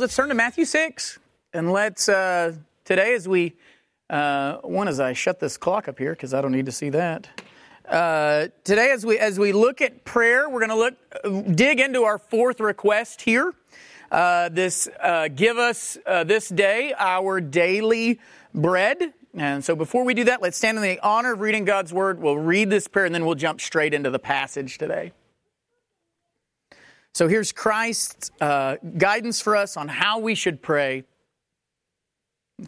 Let's turn to Matthew 6 and let's, uh, today as we, uh, one as I shut this clock up here because I don't need to see that. Uh, today as we, as we look at prayer, we're going to look, uh, dig into our fourth request here. Uh, this, uh, give us this day our daily bread. And so before we do that, let's stand in the honor of reading God's word. We'll read this prayer and then we'll jump straight into the passage today. So here's Christ's uh, guidance for us on how we should pray.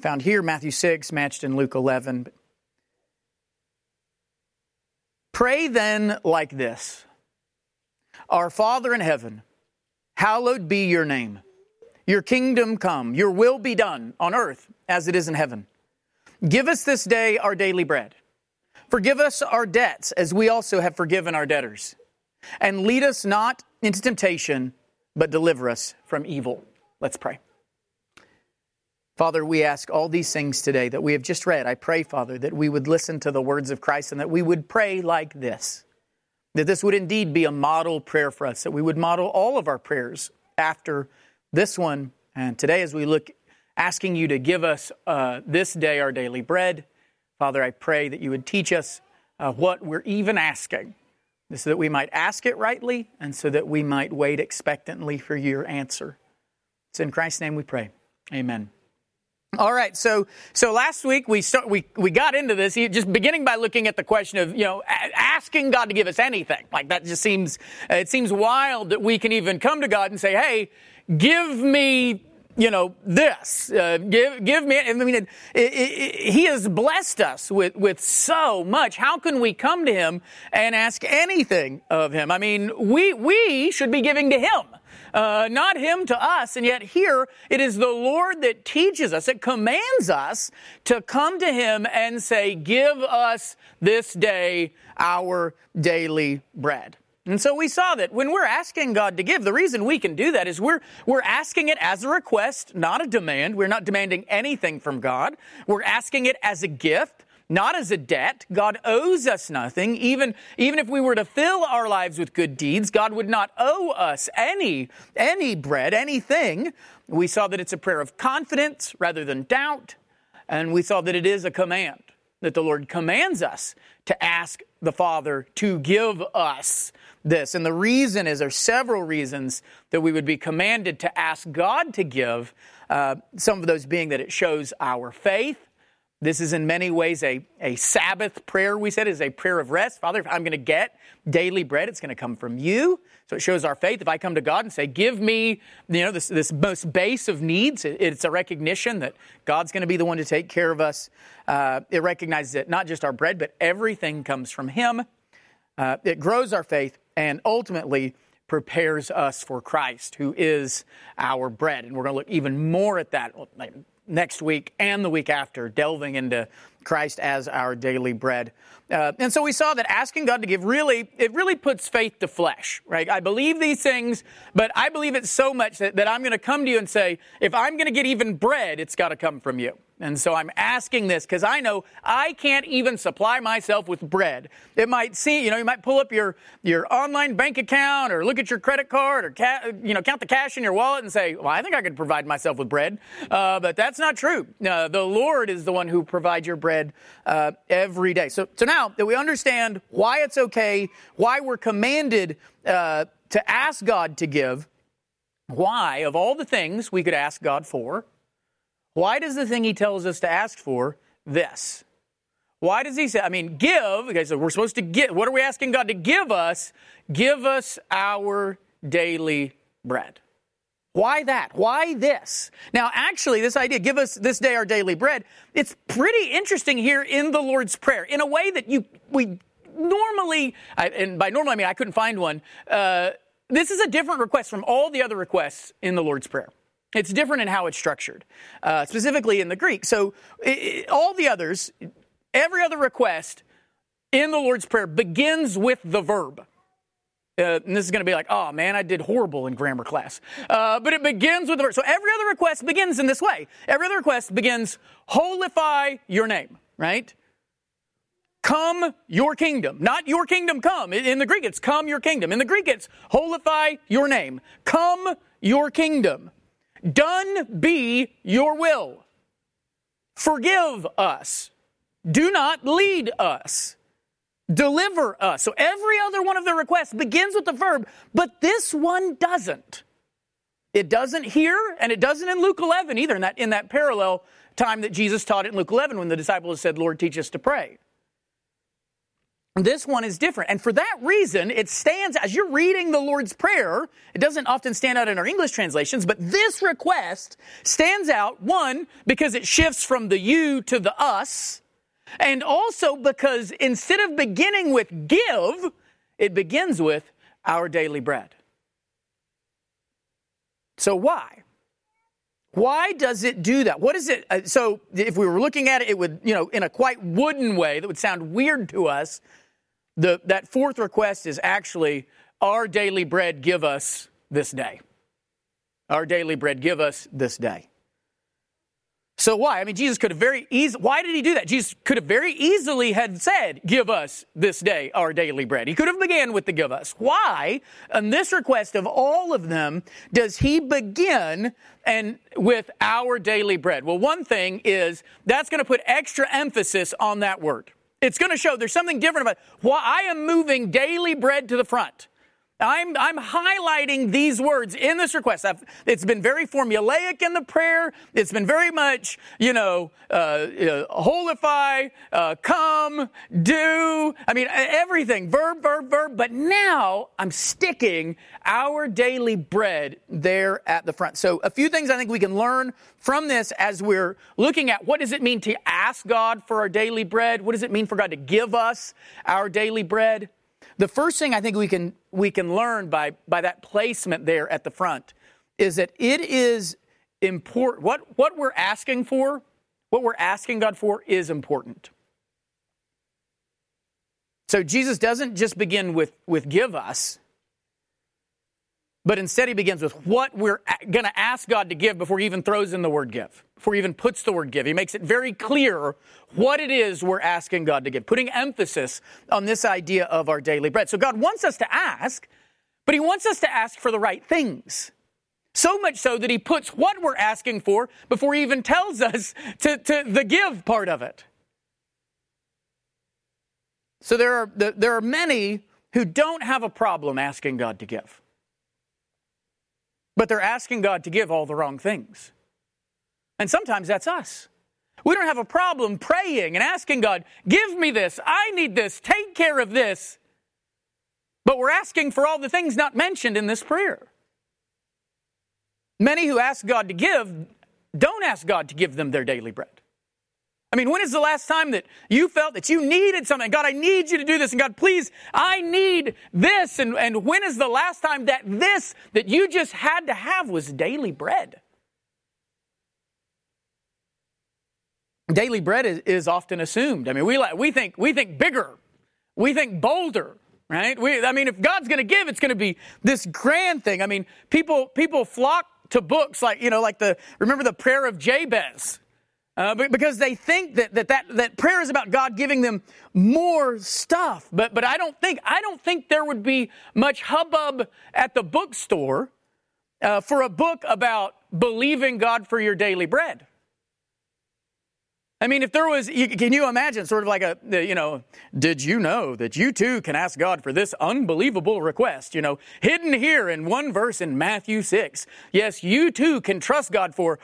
Found here, Matthew 6, matched in Luke 11. Pray then like this Our Father in heaven, hallowed be your name. Your kingdom come, your will be done on earth as it is in heaven. Give us this day our daily bread. Forgive us our debts as we also have forgiven our debtors. And lead us not into temptation, but deliver us from evil. Let's pray. Father, we ask all these things today that we have just read. I pray, Father, that we would listen to the words of Christ and that we would pray like this. That this would indeed be a model prayer for us, that we would model all of our prayers after this one. And today, as we look, asking you to give us uh, this day our daily bread, Father, I pray that you would teach us uh, what we're even asking so that we might ask it rightly and so that we might wait expectantly for your answer. It's in Christ's name we pray. Amen. All right, so so last week we start, we we got into this just beginning by looking at the question of you know asking God to give us anything like that just seems it seems wild that we can even come to God and say hey give me you know, this. Uh, give, give me, I mean, it, it, it, he has blessed us with, with so much. How can we come to him and ask anything of him? I mean, we, we should be giving to him. Uh, not him to us, and yet here it is the Lord that teaches us, it commands us to come to him and say, Give us this day our daily bread. And so we saw that when we're asking God to give, the reason we can do that is we're, we're asking it as a request, not a demand. We're not demanding anything from God. We're asking it as a gift, not as a debt. God owes us nothing. Even, even if we were to fill our lives with good deeds, God would not owe us any, any bread, anything. We saw that it's a prayer of confidence rather than doubt. And we saw that it is a command, that the Lord commands us to ask the Father to give us this. And the reason is there's several reasons that we would be commanded to ask God to give. Uh, some of those being that it shows our faith. This is in many ways a, a Sabbath prayer, we said, is a prayer of rest. Father, if I'm going to get daily bread, it's going to come from you. So it shows our faith. If I come to God and say, give me, you know, this, this most base of needs, it, it's a recognition that God's going to be the one to take care of us. Uh, it recognizes that not just our bread, but everything comes from Him. Uh, it grows our faith and ultimately prepares us for Christ, who is our bread. And we're going to look even more at that next week and the week after, delving into Christ as our daily bread. Uh, and so we saw that asking God to give really, it really puts faith to flesh, right? I believe these things, but I believe it so much that, that I'm going to come to you and say, if I'm going to get even bread, it's got to come from you. And so I'm asking this because I know I can't even supply myself with bread. It might see, you know, you might pull up your, your online bank account or look at your credit card or, ca- you know, count the cash in your wallet and say, well, I think I could provide myself with bread. Uh, but that's not true. Uh, the Lord is the one who provides your bread uh, every day. So, so now that we understand why it's okay, why we're commanded uh, to ask God to give, why, of all the things we could ask God for, why does the thing he tells us to ask for this? Why does he say, I mean, give, okay, so we're supposed to get, what are we asking God to give us? Give us our daily bread. Why that? Why this? Now, actually, this idea, give us this day our daily bread, it's pretty interesting here in the Lord's Prayer in a way that you, we normally, and by normal I mean I couldn't find one, uh, this is a different request from all the other requests in the Lord's Prayer. It's different in how it's structured, uh, specifically in the Greek. So it, all the others, every other request in the Lord's Prayer begins with the verb. Uh, and this is going to be like, oh man, I did horrible in grammar class. Uh, but it begins with the verb. So every other request begins in this way. Every other request begins, holify your name, right? Come your kingdom. Not your kingdom come. In the Greek, it's come your kingdom. In the Greek, it's holify your name. Come your kingdom. Done be your will. Forgive us. Do not lead us. Deliver us. So every other one of the requests begins with the verb, but this one doesn't. It doesn't here, and it doesn't in Luke 11 either, in that, in that parallel time that Jesus taught it in Luke 11 when the disciples said, Lord, teach us to pray. This one is different. And for that reason, it stands, as you're reading the Lord's Prayer, it doesn't often stand out in our English translations, but this request stands out, one, because it shifts from the you to the us, and also because instead of beginning with give, it begins with our daily bread. So why? Why does it do that? What is it? Uh, so if we were looking at it, it would, you know, in a quite wooden way that would sound weird to us. The, that fourth request is actually our daily bread give us this day. Our daily bread give us this day. So why? I mean, Jesus could have very easily, Why did he do that? Jesus could have very easily had said, "Give us this day our daily bread." He could have began with the "Give us." Why, on this request of all of them, does he begin and with our daily bread? Well, one thing is that's going to put extra emphasis on that word. It's going to show there's something different about why I am moving daily bread to the front. I'm, I'm highlighting these words in this request. I've, it's been very formulaic in the prayer. It's been very much, you know, uh, uh, holify, uh, come, do. I mean, everything, verb, verb, verb. But now I'm sticking our daily bread there at the front. So a few things I think we can learn from this as we're looking at what does it mean to ask God for our daily bread? What does it mean for God to give us our daily bread? The first thing I think we can, we can learn by, by that placement there at the front is that it is important. What, what we're asking for, what we're asking God for is important. So Jesus doesn't just begin with, with give us, but instead, he begins with what we're going to ask God to give before he even throws in the word give, before he even puts the word give. He makes it very clear what it is we're asking God to give, putting emphasis on this idea of our daily bread. So God wants us to ask, but he wants us to ask for the right things. So much so that he puts what we're asking for before he even tells us to, to the give part of it. So there are, there are many who don't have a problem asking God to give. But they're asking God to give all the wrong things. And sometimes that's us. We don't have a problem praying and asking God, give me this, I need this, take care of this. But we're asking for all the things not mentioned in this prayer. Many who ask God to give don't ask God to give them their daily bread. I mean, when is the last time that you felt that you needed something? God, I need you to do this. And God, please, I need this. And, and when is the last time that this that you just had to have was daily bread? Daily bread is, is often assumed. I mean, we, we, think, we think bigger, we think bolder, right? We, I mean, if God's going to give, it's going to be this grand thing. I mean, people, people flock to books like, you know, like the, remember the prayer of Jabez? Uh, because they think that, that, that, that prayer is about God giving them more stuff. But, but I don't think, I don't think there would be much hubbub at the bookstore uh, for a book about believing God for your daily bread. I mean, if there was, can you imagine sort of like a, you know, did you know that you too can ask God for this unbelievable request? You know, hidden here in one verse in Matthew 6. Yes, you too can trust God for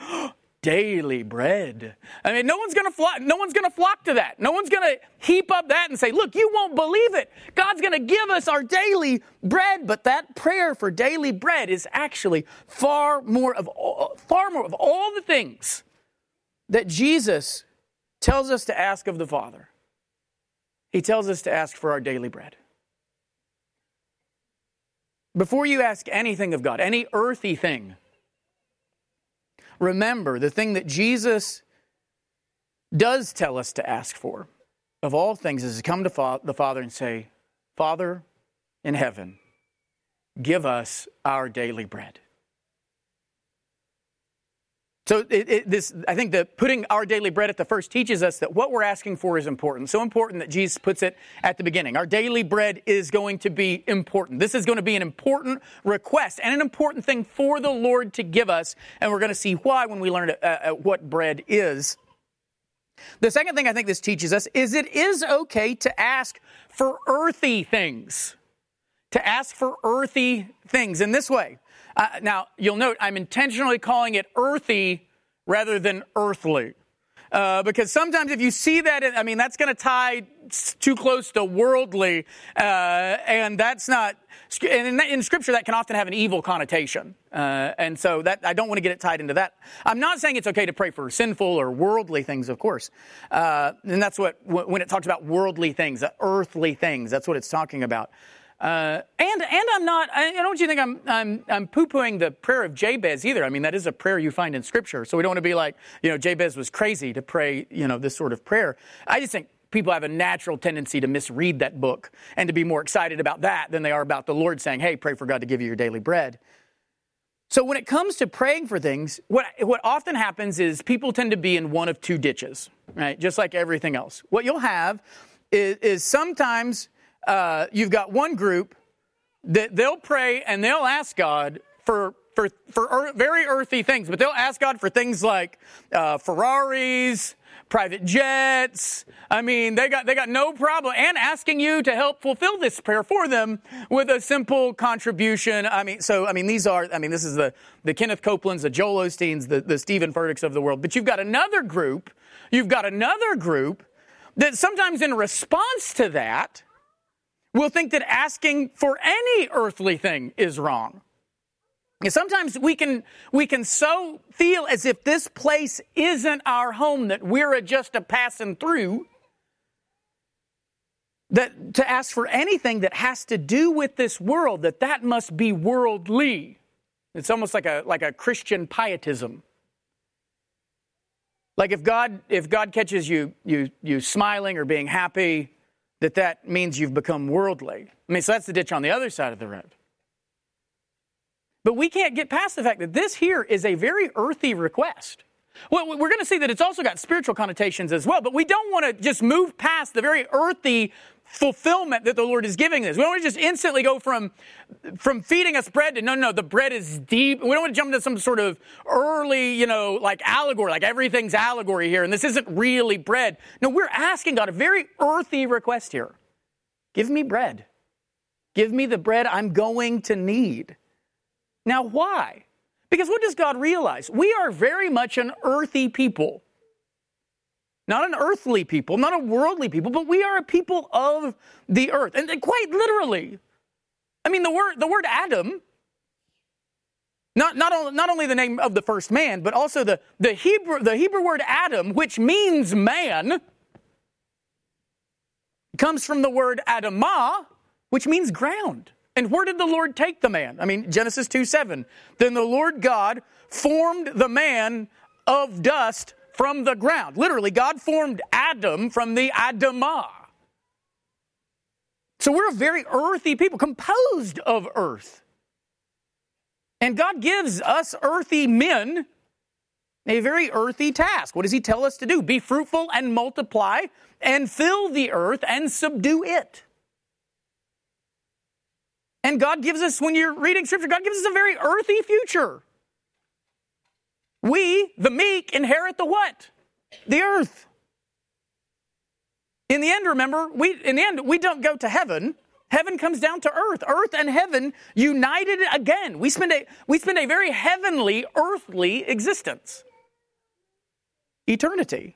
daily bread. I mean, no one's going to flock, no one's going to flock to that. No one's going to heap up that and say, "Look, you won't believe it. God's going to give us our daily bread." But that prayer for daily bread is actually far more of all, far more of all the things that Jesus tells us to ask of the Father. He tells us to ask for our daily bread. Before you ask anything of God, any earthy thing, remember the thing that Jesus does tell us to ask for of all things is to come to the Father and say, Father in heaven, give us our daily bread. So it, it, this, I think that putting our daily bread at the first teaches us that what we're asking for is important. So important that Jesus puts it at the beginning. Our daily bread is going to be important. This is going to be an important request and an important thing for the Lord to give us. And we're going to see why when we learn uh, uh, what bread is. The second thing I think this teaches us is it is okay to ask for earthy things. To ask for earthy things in this way. Uh, now, you'll note I'm intentionally calling it earthy rather than earthly. Uh, because sometimes if you see that, I mean, that's going to tie too close to worldly, uh, and that's not. And in, in, Scripture, that can often have an evil connotation, uh, and so that I don't want to get it tied into that. I'm not saying it's okay to pray for sinful or worldly things, of course, uh, and that's what when it talks about worldly things, earthly things, that's what it's talking about. Uh, and and I'm not. I, don't want you think I'm I'm I'm poo-pooing the prayer of Jabez either. I mean that is a prayer you find in Scripture. So we don't want to be like you know Jabez was crazy to pray you know this sort of prayer. I just think people have a natural tendency to misread that book and to be more excited about that than they are about the Lord saying, "Hey, pray for God to give you your daily bread." So when it comes to praying for things, what what often happens is people tend to be in one of two ditches, right? Just like everything else. What you'll have is, is sometimes uh, you've got one group that they'll pray and they'll ask God for for for very earthy things, but they'll ask God for things like uh, Ferraris, private jets. I mean, they got they got no problem and asking you to help fulfill this prayer for them with a simple contribution. I mean, so I mean, these are I mean, this is the the Kenneth Copelands, the Joel Osteens, the the Steven Furticks of the world. But you've got another group. You've got another group that sometimes in response to that will think that asking for any earthly thing is wrong. And sometimes we can, we can so feel as if this place isn't our home, that we're just a passing through, that to ask for anything that has to do with this world, that that must be worldly. It's almost like a, like a Christian pietism. Like if God, if God catches you, you, you smiling or being happy, that that means you've become worldly. I mean, so that's the ditch on the other side of the road. But we can't get past the fact that this here is a very earthy request. Well, we're going to see that it's also got spiritual connotations as well, but we don't want to just move past the very earthy fulfillment that the Lord is giving us. We don't want to just instantly go from, from feeding us bread to no, no, the bread is deep. We don't want to jump into some sort of early, you know, like allegory, like everything's allegory here, and this isn't really bread. No, we're asking God a very earthy request here. Give me bread. Give me the bread I'm going to need. Now, why? Because what does God realize? We are very much an earthy people. Not an earthly people, not a worldly people, but we are a people of the earth. And quite literally. I mean, the word, the word Adam, not, not, not only the name of the first man, but also the, the, Hebrew, the Hebrew word Adam, which means man, comes from the word Adamah, which means ground. And where did the Lord take the man? I mean, Genesis 2 7. Then the Lord God formed the man of dust from the ground. Literally, God formed Adam from the Adamah. So we're a very earthy people, composed of earth. And God gives us earthy men a very earthy task. What does He tell us to do? Be fruitful and multiply and fill the earth and subdue it. And God gives us, when you're reading Scripture, God gives us a very earthy future. We, the meek, inherit the what? The earth. In the end, remember, we in the end we don't go to heaven. Heaven comes down to earth. Earth and heaven united again. We spend a we spend a very heavenly, earthly existence. Eternity.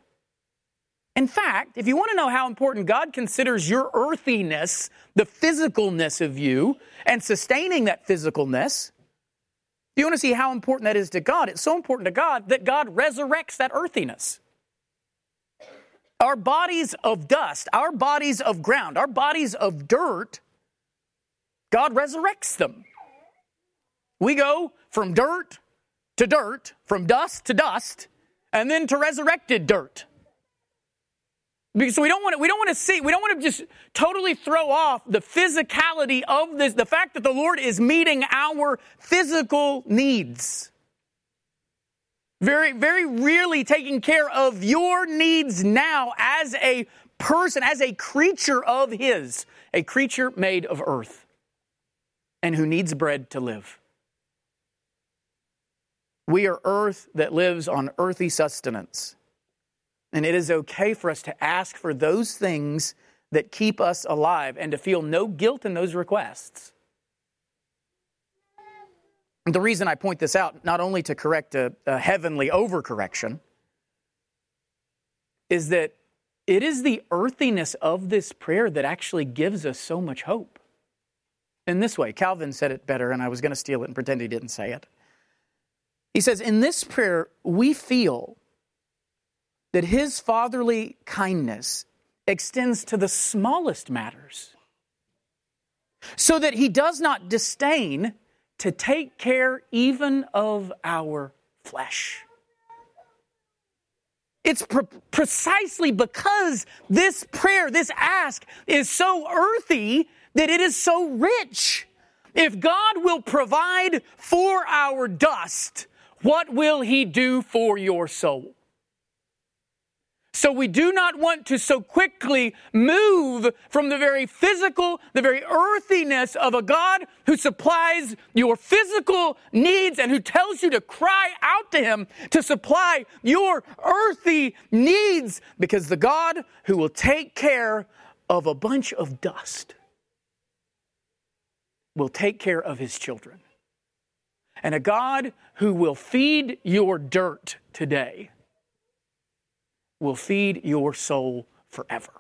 In fact, if you want to know how important God considers your earthiness, the physicalness of you, and sustaining that physicalness, you want to see how important that is to God, it's so important to God that God resurrects that earthiness. Our bodies of dust, our bodies of ground, our bodies of dirt, God resurrects them. We go from dirt to dirt, from dust to dust, and then to resurrected dirt. Because we don't want to, we don't want to see, we don't want to just totally throw off the physicality of this, the fact that the Lord is meeting our physical needs. very, very really taking care of your needs now as a person, as a creature of His, a creature made of earth and who needs bread to live. We are earth that lives on earthy sustenance. And it is okay for us to ask for those things that keep us alive and to feel no guilt in those requests. The reason I point this out, not only to correct a, a heavenly overcorrection, is that it is the earthiness of this prayer that actually gives us so much hope. In this way, Calvin said it better, and I was going to steal it and pretend he didn't say it. He says, In this prayer, we feel that his fatherly kindness extends to the smallest matters, so that he does not disdain to take care even of our flesh. It's pre- precisely because this prayer, this ask, is so earthy that it is so rich. If God will provide for our dust, what will He do for your soul? So we do not want to so quickly move from the very physical, the very earthiness of a God who supplies your physical needs and who tells you to cry out to Him to supply your earthy needs because the God who will take care of a bunch of dust will take care of His children. And a God who will feed your dirt today will feed your soul forever.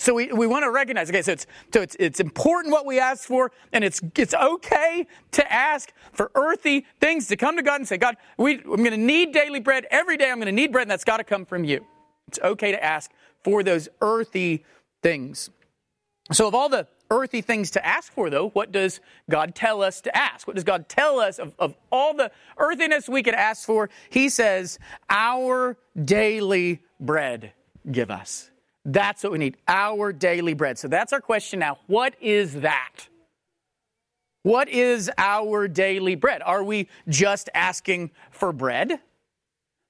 So we, we want to recognize, okay, so, it's, so it's, it's important what we ask for, and it's, it's okay to ask for earthy things to come to God and say, God, we, I'm going to need daily bread every day. I'm going to need bread, and that's got to come from you. It's okay to ask for those earthy things. So, of all the earthy things to ask for, though, what does God tell us to ask? What does God tell us of, of all the earthiness we could ask for? He says, Our daily bread give us. That's what we need, our daily bread. So that's our question now. What is that? What is our daily bread? Are we just asking for bread?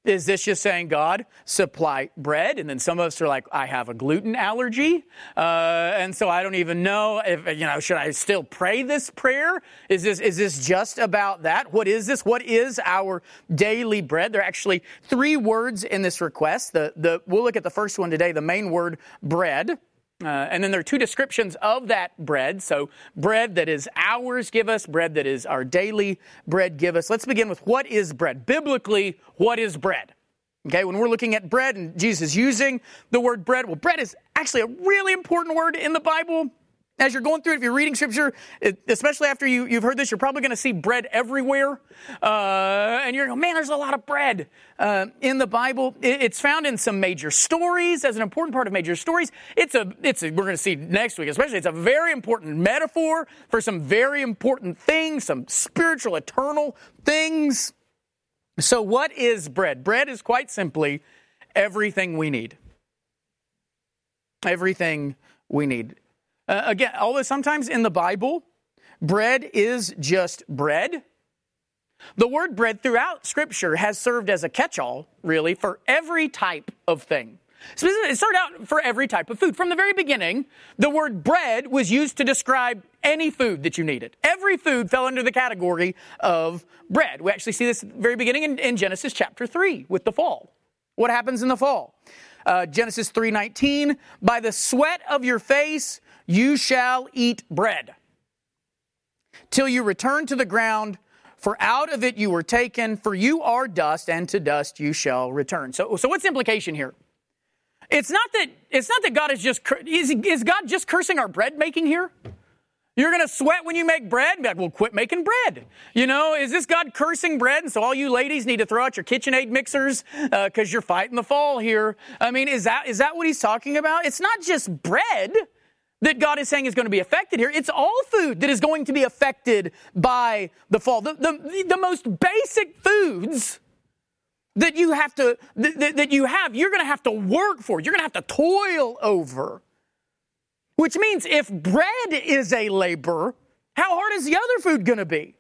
Is this just saying, God, supply bread? And then some of us are like, I have a gluten allergy. Uh, and so I don't even know if, you know, should I still pray this prayer? Is this, is this just about that? What is this? What is our daily bread? There are actually three words in this request. The, the, we'll look at the first one today, the main word, bread. Uh, and then there are two descriptions of that bread. So, bread that is ours, give us, bread that is our daily bread, give us. Let's begin with what is bread? Biblically, what is bread? Okay, when we're looking at bread and Jesus using the word bread, well, bread is actually a really important word in the Bible. As you're going through it, if you're reading scripture, especially after you, you've heard this, you're probably going to see bread everywhere. Uh, and you're going, man, there's a lot of bread uh, in the Bible. It, it's found in some major stories as an important part of major stories. It's a, it's a, we're going to see next week, especially, it's a very important metaphor for some very important things, some spiritual, eternal things. So, what is bread? Bread is quite simply everything we need. Everything we need. Uh, again, although sometimes in the Bible, bread is just bread. The word bread throughout Scripture has served as a catch all, really, for every type of thing. it started out for every type of food. From the very beginning, the word bread was used to describe any food that you needed. Every food fell under the category of bread. We actually see this at the very beginning in, in Genesis chapter 3 with the fall. What happens in the fall? Uh, Genesis 3:19, by the sweat of your face you shall eat bread till you return to the ground, for out of it you were taken, for you are dust, and to dust you shall return. So, so what's the implication here? It's not that it's not that God is just is, is God just cursing our bread making here? You're going to sweat when you make bread? Like, well, quit making bread. You know, is this God cursing bread? And so all you ladies need to throw out your KitchenAid mixers because uh, you're fighting the fall here. I mean, is that is that what he's talking about? It's not just bread that God is saying is going to be affected here. It's all food that is going to be affected by the fall. The, the, the most basic foods that you have to, that, that you have, you're going to have to work for. You're going to have to toil over. Which means if bread is a labor, how hard is the other food going to be?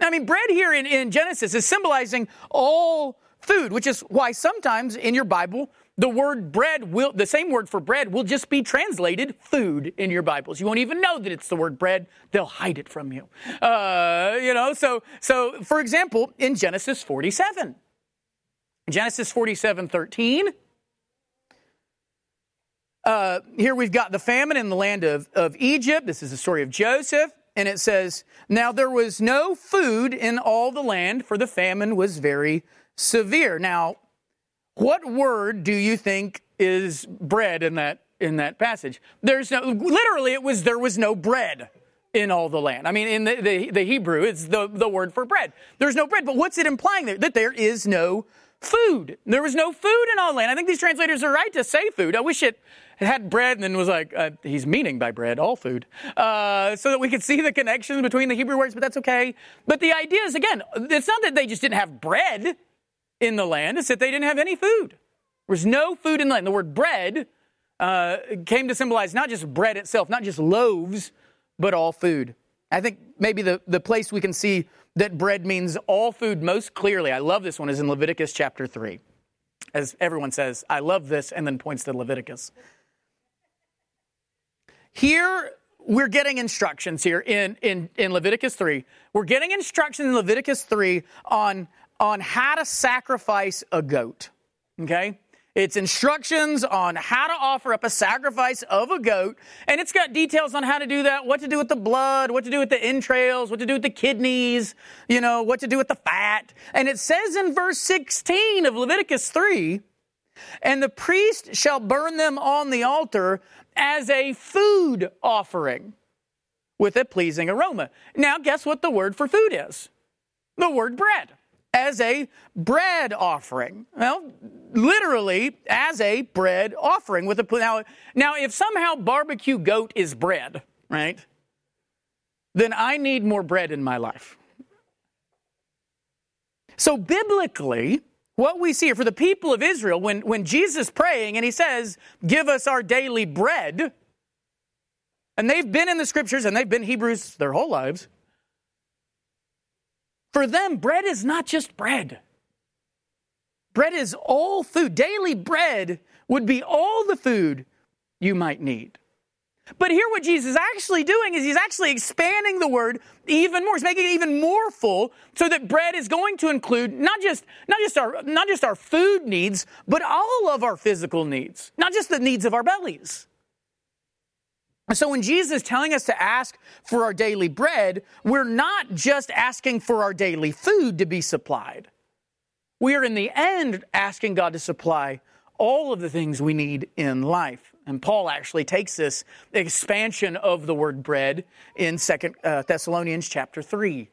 I mean, bread here in, in Genesis is symbolizing all food, which is why sometimes in your Bible, the word bread will, the same word for bread will just be translated food in your Bibles. You won't even know that it's the word bread. They'll hide it from you. Uh, you know, so, so for example, in Genesis 47, Genesis 47, 13, uh, here we've got the famine in the land of, of Egypt. This is the story of Joseph. And it says, Now there was no food in all the land, for the famine was very severe. Now, what word do you think is bread in that in that passage? There's no literally it was there was no bread in all the land. I mean, in the, the, the Hebrew, it's the, the word for bread. There's no bread, but what's it implying there? That there is no food. There was no food in all land. I think these translators are right to say food. I wish it had bread and then was like, uh, he's meaning by bread, all food, uh, so that we could see the connections between the Hebrew words, but that's okay. But the idea is, again, it's not that they just didn't have bread in the land, it's that they didn't have any food. There was no food in the land. The word bread uh, came to symbolize not just bread itself, not just loaves, but all food. I think maybe the, the place we can see that bread means all food most clearly, I love this one, is in Leviticus chapter 3. As everyone says, I love this, and then points to Leviticus. Here, we're getting instructions here in, in, in Leviticus 3. We're getting instructions in Leviticus 3 on on how to sacrifice a goat. Okay? It's instructions on how to offer up a sacrifice of a goat, and it's got details on how to do that, what to do with the blood, what to do with the entrails, what to do with the kidneys, you know, what to do with the fat. And it says in verse 16 of Leviticus 3, and the priest shall burn them on the altar as a food offering with a pleasing aroma. Now, guess what the word for food is? The word bread as a bread offering. Well, literally as a bread offering with a now now if somehow barbecue goat is bread, right? Then I need more bread in my life. So biblically, what we see here for the people of Israel, when, when Jesus praying and he says, Give us our daily bread, and they've been in the scriptures and they've been Hebrews their whole lives. For them, bread is not just bread. Bread is all food. Daily bread would be all the food you might need. But here, what Jesus is actually doing is he's actually expanding the word even more. He's making it even more full so that bread is going to include not just, not just our, not just our food needs, but all of our physical needs, not just the needs of our bellies. So when Jesus is telling us to ask for our daily bread, we're not just asking for our daily food to be supplied. We are in the end asking God to supply all of the things we need in life. And Paul actually takes this expansion of the word bread in Second uh, Thessalonians chapter 3.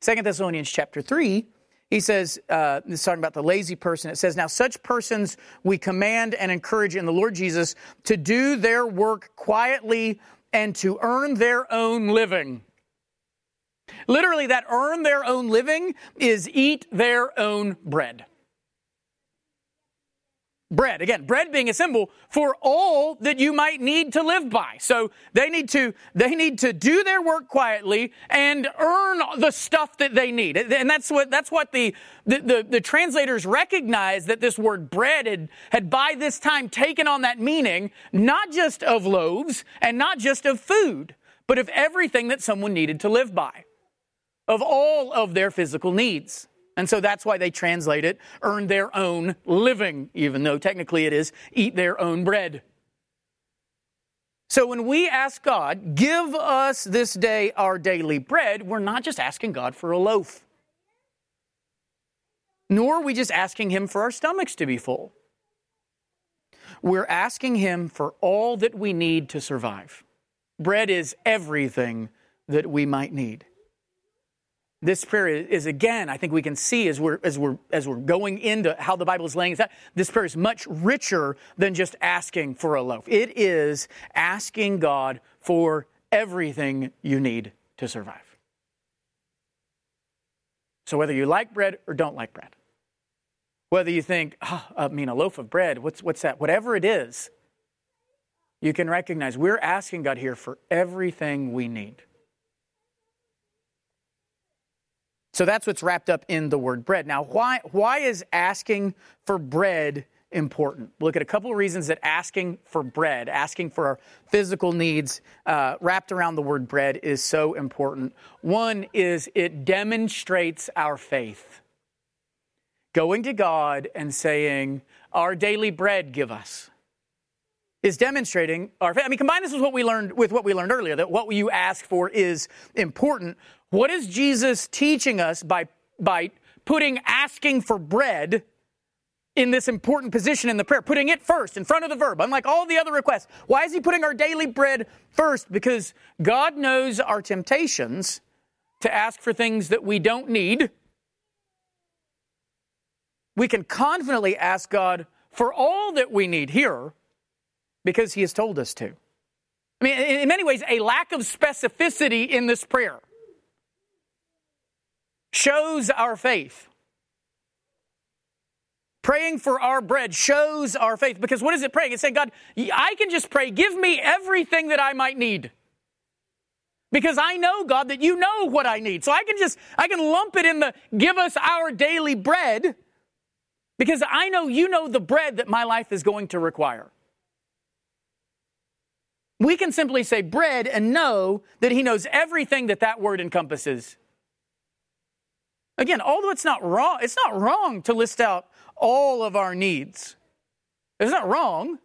Second Thessalonians chapter 3 he says, uh, talking about the lazy person. It says, Now such persons we command and encourage in the Lord Jesus to do their work quietly and to earn their own living. Literally, that earn their own living is eat their own bread bread. Again, bread being a symbol for all that you might need to live by. So they need to, they need to do their work quietly and earn the stuff that they need. And that's what, that's what the, the, the, the translators recognize that this word bread had, had by this time taken on that meaning, not just of loaves and not just of food, but of everything that someone needed to live by, of all of their physical needs. And so that's why they translate it earn their own living, even though technically it is eat their own bread. So when we ask God, give us this day our daily bread, we're not just asking God for a loaf. Nor are we just asking Him for our stomachs to be full. We're asking Him for all that we need to survive. Bread is everything that we might need. This prayer is again, I think we can see as we're as we're as we're going into how the Bible is laying it out. This prayer is much richer than just asking for a loaf. It is asking God for everything you need to survive. So whether you like bread or don't like bread, whether you think, oh, I mean, a loaf of bread, what's what's that? Whatever it is, you can recognize we're asking God here for everything we need. So that's what's wrapped up in the word bread. Now, why, why is asking for bread important? Look at a couple of reasons that asking for bread, asking for our physical needs uh, wrapped around the word bread is so important. One is it demonstrates our faith. Going to God and saying, Our daily bread give us is demonstrating our faith. I mean, combine this with what we learned with what we learned earlier that what you ask for is important. What is Jesus teaching us by by putting asking for bread in this important position in the prayer, putting it first in front of the verb, unlike all the other requests? Why is he putting our daily bread first? Because God knows our temptations to ask for things that we don't need. We can confidently ask God for all that we need here because he has told us to. I mean, in many ways, a lack of specificity in this prayer shows our faith. Praying for our bread shows our faith because what is it praying? It's saying, God, I can just pray, give me everything that I might need. Because I know, God, that you know what I need. So I can just, I can lump it in the give us our daily bread because I know you know the bread that my life is going to require. We can simply say bread and know that he knows everything that that word encompasses. Again, although it's not wrong, it's not wrong to list out all of our needs. It's not wrong,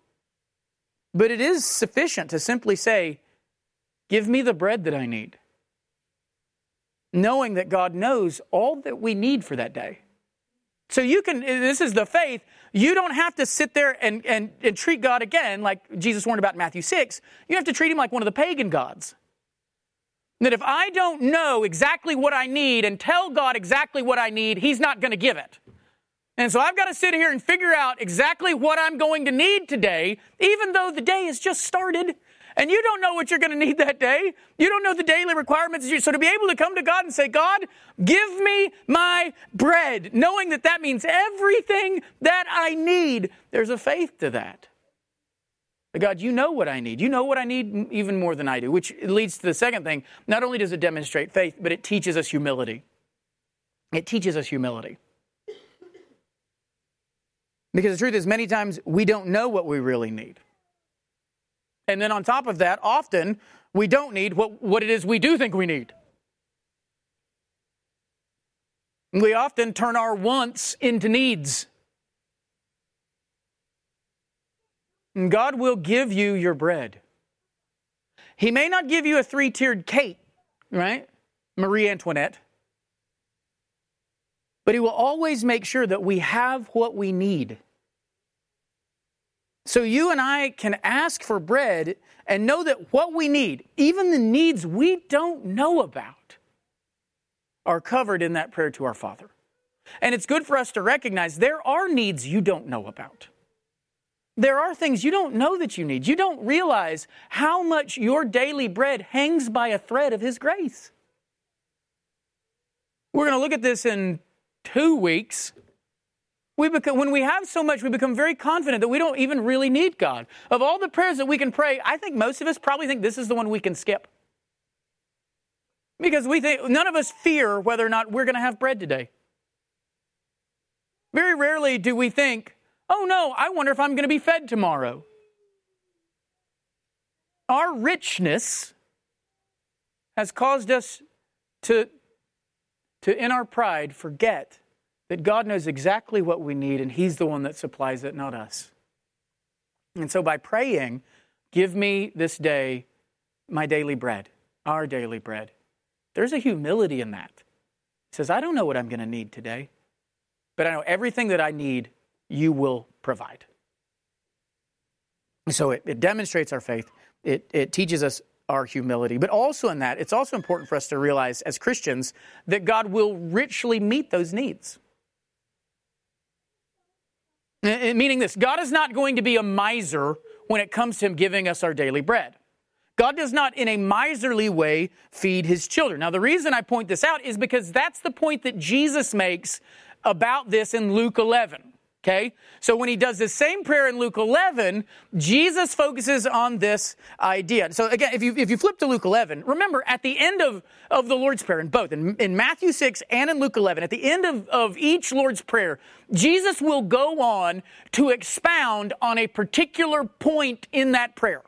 but it is sufficient to simply say, Give me the bread that I need. Knowing that God knows all that we need for that day. So you can, this is the faith. You don't have to sit there and, and, and treat God again like Jesus warned about in Matthew 6. You have to treat him like one of the pagan gods. That if I don't know exactly what I need and tell God exactly what I need, he's not going to give it. And so I've got to sit here and figure out exactly what I'm going to need today, even though the day has just started and you don't know what you're going to need that day. You don't know the daily requirements. So to be able to come to God and say, God, give me my bread, knowing that that means everything that I need, there's a faith to that. God, you know what I need. You know what I need even more than I do, which leads to the second thing. Not only does it demonstrate faith, but it teaches us humility. It teaches us humility. Because the truth is, many times we don't know what we really need. And then on top of that, often we don't need what, what it is we do think we need. We often turn our wants into needs. And God will give you your bread. He may not give you a three tiered cake, right? Marie Antoinette. But He will always make sure that we have what we need. So you and I can ask for bread and know that what we need, even the needs we don't know about, are covered in that prayer to our Father. And it's good for us to recognize there are needs you don't know about. There are things you don't know that you need. You don't realize how much your daily bread hangs by a thread of His grace. We're going to look at this in two weeks we become, when we have so much, we become very confident that we don't even really need God. Of all the prayers that we can pray, I think most of us probably think this is the one we can skip. Because we think, none of us fear whether or not we're going to have bread today. Very rarely do we think, oh no, I wonder if I'm going to be fed tomorrow. Our richness has caused us to, to in our pride, forget that God knows exactly what we need and He's the one that supplies it, not us. And so by praying, give me this day my daily bread, our daily bread, there's a humility in that. It says, I don't know what I'm going to need today, but I know everything that I need, you will provide. So it, it demonstrates our faith, it, it teaches us our humility. But also in that, it's also important for us to realize as Christians that God will richly meet those needs. Uh, uh, meaning this God is not going to be a miser when it comes to Him giving us our daily bread. God does not, in a miserly way, feed His children. Now, the reason I point this out is because that's the point that Jesus makes about this in Luke 11. Okay? So when he does the same prayer in Luke 11, Jesus focuses on this idea. So again, if you, if you flip to Luke 11, remember at the end of, of the Lord's Prayer, in both, in, in Matthew 6 and in Luke 11, at the end of, of each Lord's Prayer, Jesus will go on to expound on a particular point in that prayer.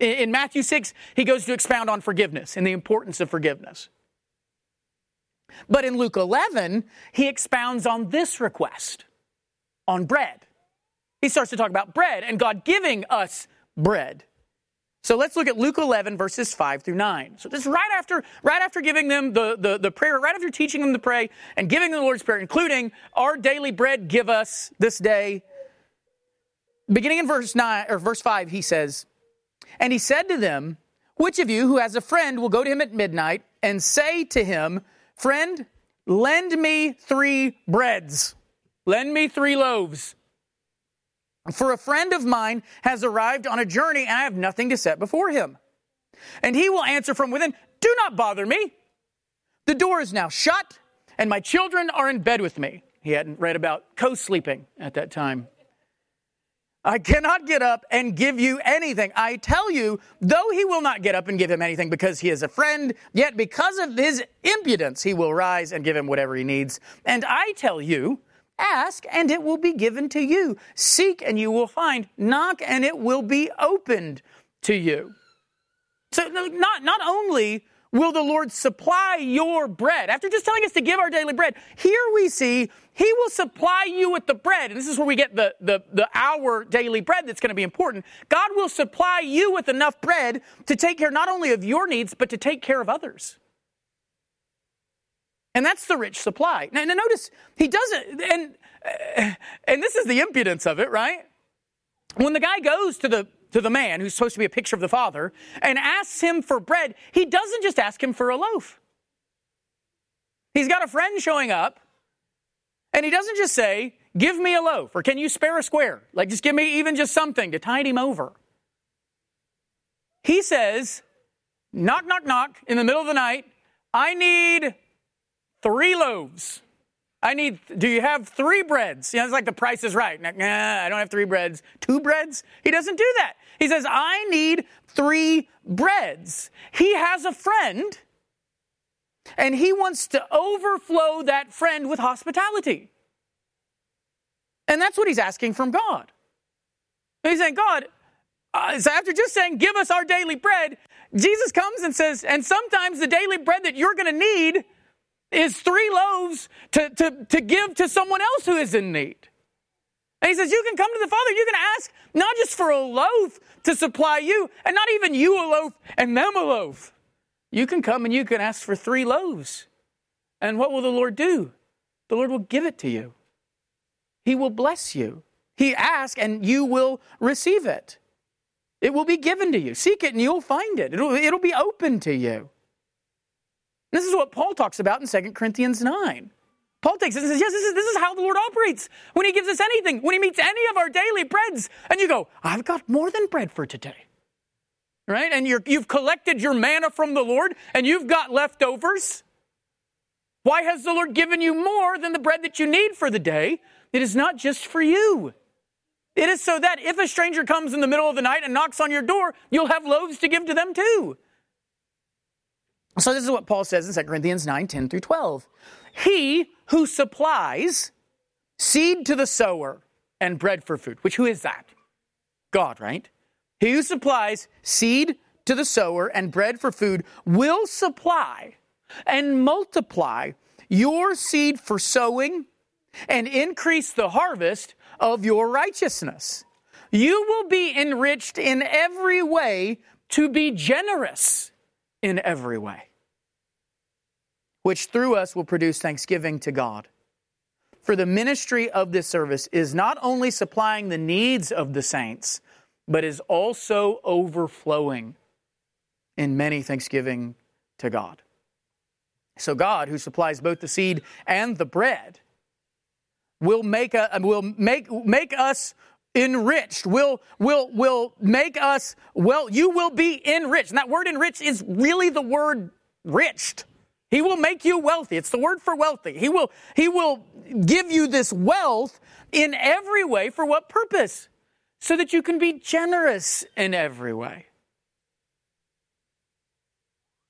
In, in Matthew 6, he goes to expound on forgiveness and the importance of forgiveness. But in Luke 11, he expounds on this request on bread. He starts to talk about bread and God giving us bread. So let's look at Luke 11 verses 5 through 9. So this right after, right after giving them the, the, the prayer, right after teaching them to pray and giving them the Lord's Prayer, including our daily bread give us this day. Beginning in verse 9 or verse 5, he says, And he said to them, Which of you who has a friend will go to him at midnight and say to him, Friend, lend me three breads Lend me three loaves. For a friend of mine has arrived on a journey and I have nothing to set before him. And he will answer from within, Do not bother me. The door is now shut and my children are in bed with me. He hadn't read about co sleeping at that time. I cannot get up and give you anything. I tell you, though he will not get up and give him anything because he is a friend, yet because of his impudence, he will rise and give him whatever he needs. And I tell you, Ask and it will be given to you. Seek and you will find. Knock and it will be opened to you. So not, not only will the Lord supply your bread, after just telling us to give our daily bread, here we see He will supply you with the bread. And this is where we get the, the, the our daily bread that's going to be important. God will supply you with enough bread to take care not only of your needs, but to take care of others. And that's the rich supply. Now, now notice, he doesn't, and, uh, and this is the impudence of it, right? When the guy goes to the, to the man who's supposed to be a picture of the father and asks him for bread, he doesn't just ask him for a loaf. He's got a friend showing up, and he doesn't just say, Give me a loaf, or can you spare a square? Like, just give me even just something to tide him over. He says, Knock, knock, knock, in the middle of the night, I need three loaves. I need, do you have three breads? You know, it's like the price is right. Nah, I don't have three breads. Two breads? He doesn't do that. He says, I need three breads. He has a friend and he wants to overflow that friend with hospitality. And that's what he's asking from God. He's saying, God, uh, so after just saying, give us our daily bread, Jesus comes and says, and sometimes the daily bread that you're going to need is three loaves to, to, to give to someone else who is in need. And he says, You can come to the Father, you can ask not just for a loaf to supply you, and not even you a loaf and them a loaf. You can come and you can ask for three loaves. And what will the Lord do? The Lord will give it to you. He will bless you. He asks and you will receive it. It will be given to you. Seek it and you'll find it. It'll, it'll be open to you. This is what Paul talks about in 2 Corinthians 9. Paul takes it and says, Yes, this is, this is how the Lord operates. When He gives us anything, when He meets any of our daily breads, and you go, I've got more than bread for today. Right? And you have collected your manna from the Lord, and you've got leftovers. Why has the Lord given you more than the bread that you need for the day? It is not just for you. It is so that if a stranger comes in the middle of the night and knocks on your door, you'll have loaves to give to them too. So this is what Paul says in 2 Corinthians 9, 10 through 12. He who supplies seed to the sower and bread for food, which who is that? God, right? He who supplies seed to the sower and bread for food will supply and multiply your seed for sowing and increase the harvest of your righteousness. You will be enriched in every way to be generous in every way, which through us will produce thanksgiving to God. For the ministry of this service is not only supplying the needs of the saints, but is also overflowing in many thanksgiving to God. So God, who supplies both the seed and the bread, will make, a, will make, make us enriched, will, will, will make us, well, you will be enriched. And that word enriched is really the word riched. He will make you wealthy. It's the word for wealthy. He will, he will give you this wealth in every way for what purpose? So that you can be generous in every way.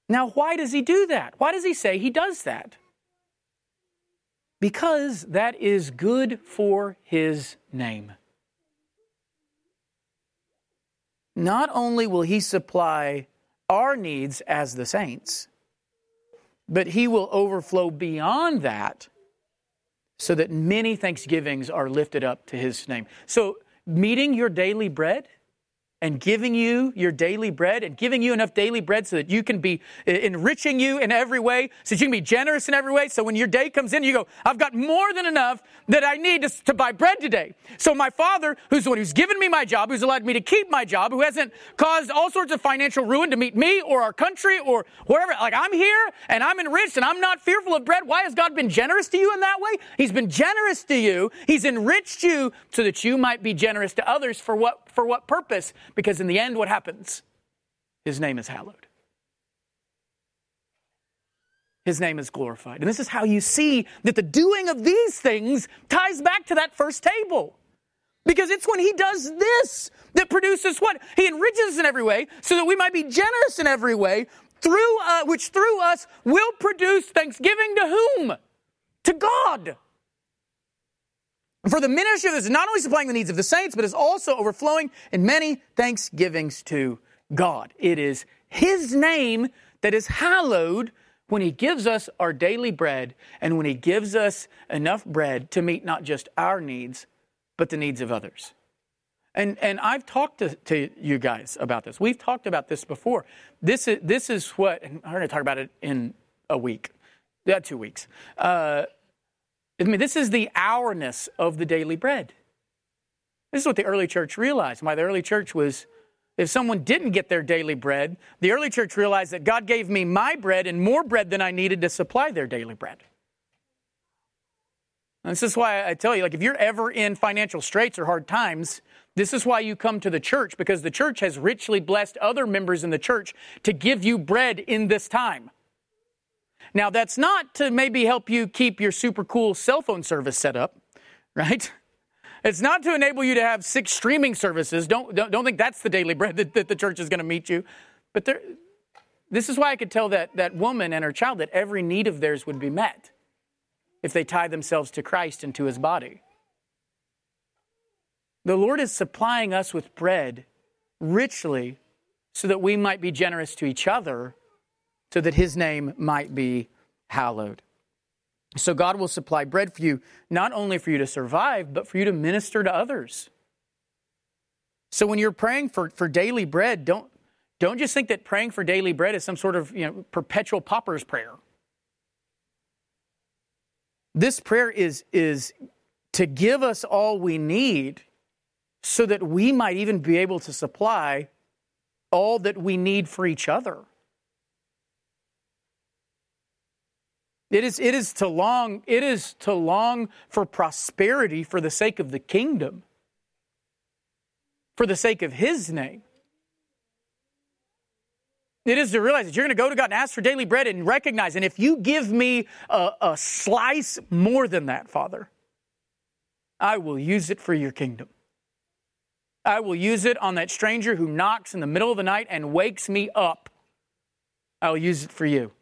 Now, why does he do that? Why does he say he does that? Because that is good for his name. Not only will he supply our needs as the saints, but he will overflow beyond that so that many thanksgivings are lifted up to his name. So, meeting your daily bread and giving you your daily bread and giving you enough daily bread so that you can be enriching you in every way, so that you can be generous in every way. So when your day comes in, you go, I've got more than enough that I need to, to buy bread today. So my father, who's the one who's given me my job, who's allowed me to keep my job, who hasn't caused all sorts of financial ruin to meet me or our country or wherever, like I'm here and I'm enriched and I'm not fearful of bread. Why has God been generous to you in that way? He's been generous to you. He's enriched you so that you might be generous to others for what for what purpose? Because in the end, what happens? His name is hallowed. His name is glorified. And this is how you see that the doing of these things ties back to that first table. Because it's when he does this that produces what? He enriches in every way so that we might be generous in every way, through uh, which through us will produce thanksgiving to whom? To God. For the ministry of this is not only supplying the needs of the saints, but is also overflowing in many thanksgivings to God. It is His name that is hallowed when He gives us our daily bread and when He gives us enough bread to meet not just our needs, but the needs of others. And, and I've talked to, to you guys about this. We've talked about this before. This is, this is what, and I'm going to talk about it in a week, yeah, two weeks. Uh, I mean, this is the ourness of the daily bread. This is what the early church realized. Why the early church was, if someone didn't get their daily bread, the early church realized that God gave me my bread and more bread than I needed to supply their daily bread. And this is why I tell you, like, if you're ever in financial straits or hard times, this is why you come to the church, because the church has richly blessed other members in the church to give you bread in this time. Now, that's not to maybe help you keep your super cool cell phone service set up, right? It's not to enable you to have six streaming services. Don't, don't, don't think that's the daily bread that, that the church is going to meet you. But there, this is why I could tell that, that woman and her child that every need of theirs would be met if they tie themselves to Christ and to his body. The Lord is supplying us with bread richly so that we might be generous to each other so that his name might be hallowed. So God will supply bread for you, not only for you to survive, but for you to minister to others. So when you're praying for, for daily bread, don't, don't just think that praying for daily bread is some sort of you know, perpetual pauper's prayer. This prayer is, is to give us all we need so that we might even be able to supply all that we need for each other. It is, it is to long, it is to long for prosperity for the sake of the kingdom, for the sake of his name. It is to realize that you're going to go to God and ask for daily bread and recognize, and if you give me a, a slice more than that, Father, I will use it for your kingdom. I will use it on that stranger who knocks in the middle of the night and wakes me up. I'll use it for you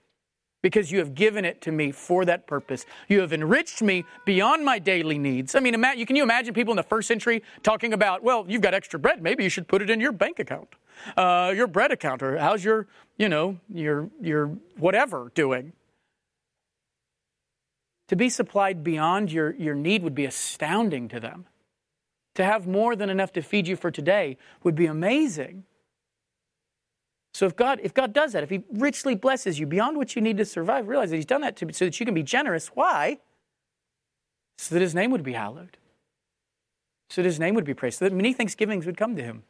because you have given it to me for that purpose. You have enriched me beyond my daily needs. I mean, can you imagine people in the first century talking about, well, you've got extra bread, maybe you should put it in your bank account, uh, your bread account, or how's your, you know, your your whatever doing. To be supplied beyond your, your need would be astounding to them. To have more than enough to feed you for today would be amazing. So if God, if God does that, if He richly blesses you beyond what you need to survive, realize that He's done that to, so that you can be generous. Why? So that His name would be hallowed. So that His name would be praised. So that many thanksgivings would come to Him.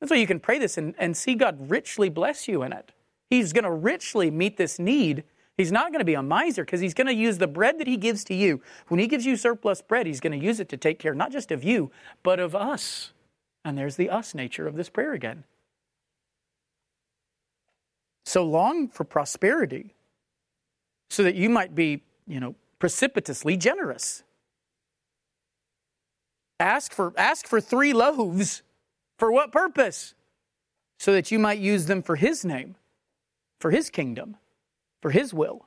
That's why you can pray this and, and see God richly bless you in it. He's going to richly meet this need. He's not going to be a miser because he's going to use the bread that he gives to you. When he gives you surplus bread, he's going to use it to take care not just of you, but of us. And there's the us nature of this prayer again. So long for prosperity so that you might be, you know, precipitously generous. Ask for, ask for three loaves. For what purpose? So that you might use them for His name, for His kingdom, for His will.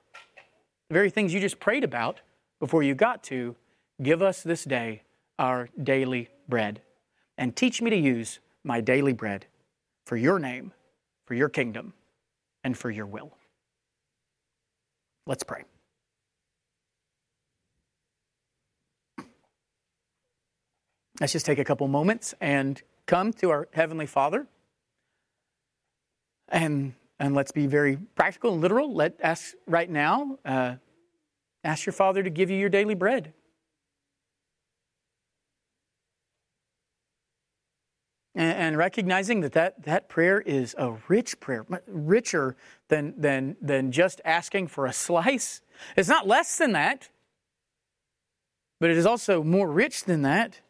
The very things you just prayed about before you got to give us this day our daily bread. And teach me to use my daily bread for your name, for your kingdom, and for your will. Let's pray. Let's just take a couple moments and come to our Heavenly Father. And, and let's be very practical and literal. Let ask right now, uh, ask your Father to give you your daily bread. And, and recognizing that, that that prayer is a rich prayer, richer than, than, than just asking for a slice. It's not less than that, but it is also more rich than that.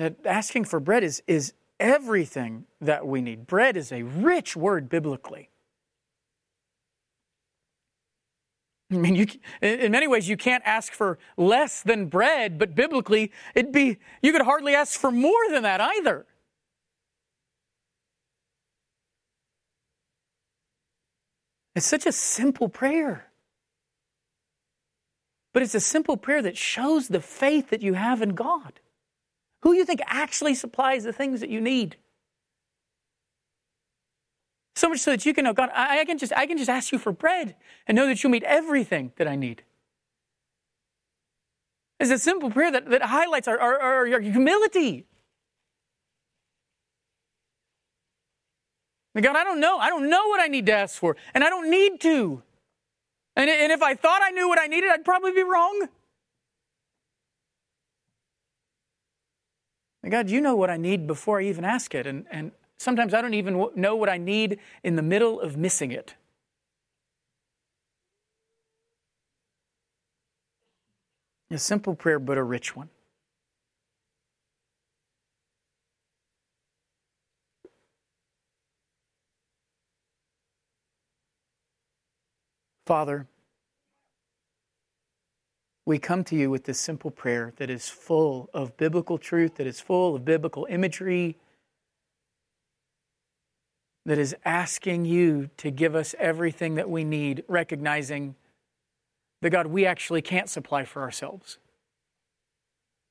that asking for bread is, is everything that we need. Bread is a rich word biblically. I mean, you, in many ways, you can't ask for less than bread, but biblically, it'd be, you could hardly ask for more than that either. It's such a simple prayer. But it's a simple prayer that shows the faith that you have in God. Who you think actually supplies the things that you need? So much so that you can know, God, I, I, can just I can just ask you for bread and know that you'll meet everything that I need. It's a simple prayer that, that highlights our, our, our humility. God, I don't know. I don't know what I need to ask for, and I don't need to. And, and if I thought I knew what I needed, I'd probably be wrong. God, you know what I need before I even ask it. And, and sometimes I don't even know what I need in the middle of missing it. A simple prayer, but a rich one. Father, we come to you with this simple prayer that is full of biblical truth, that is full of biblical imagery, that is asking you to give us everything that we need, recognizing that God, we actually can't supply for ourselves.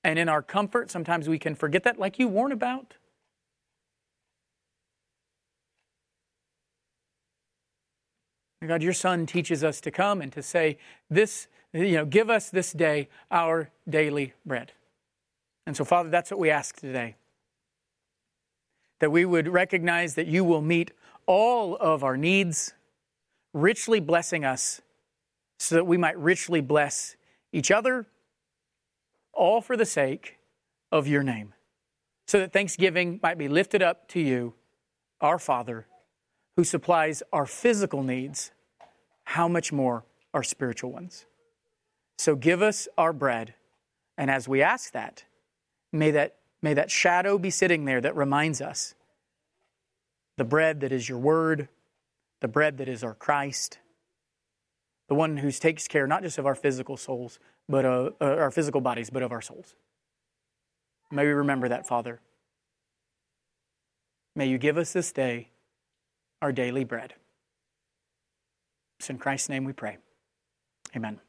And in our comfort, sometimes we can forget that, like you warn about. God, your Son teaches us to come and to say, This you know, give us this day our daily bread. And so, Father, that's what we ask today. That we would recognize that you will meet all of our needs, richly blessing us, so that we might richly bless each other, all for the sake of your name. So that thanksgiving might be lifted up to you, our Father, who supplies our physical needs, how much more our spiritual ones. So give us our bread. And as we ask that, may that, may that shadow be sitting there that reminds us the bread that is your word, the bread that is our Christ, the one who takes care not just of our physical souls, but uh, uh, our physical bodies, but of our souls. May we remember that, Father. May you give us this day our daily bread. It's in Christ's name we pray. Amen.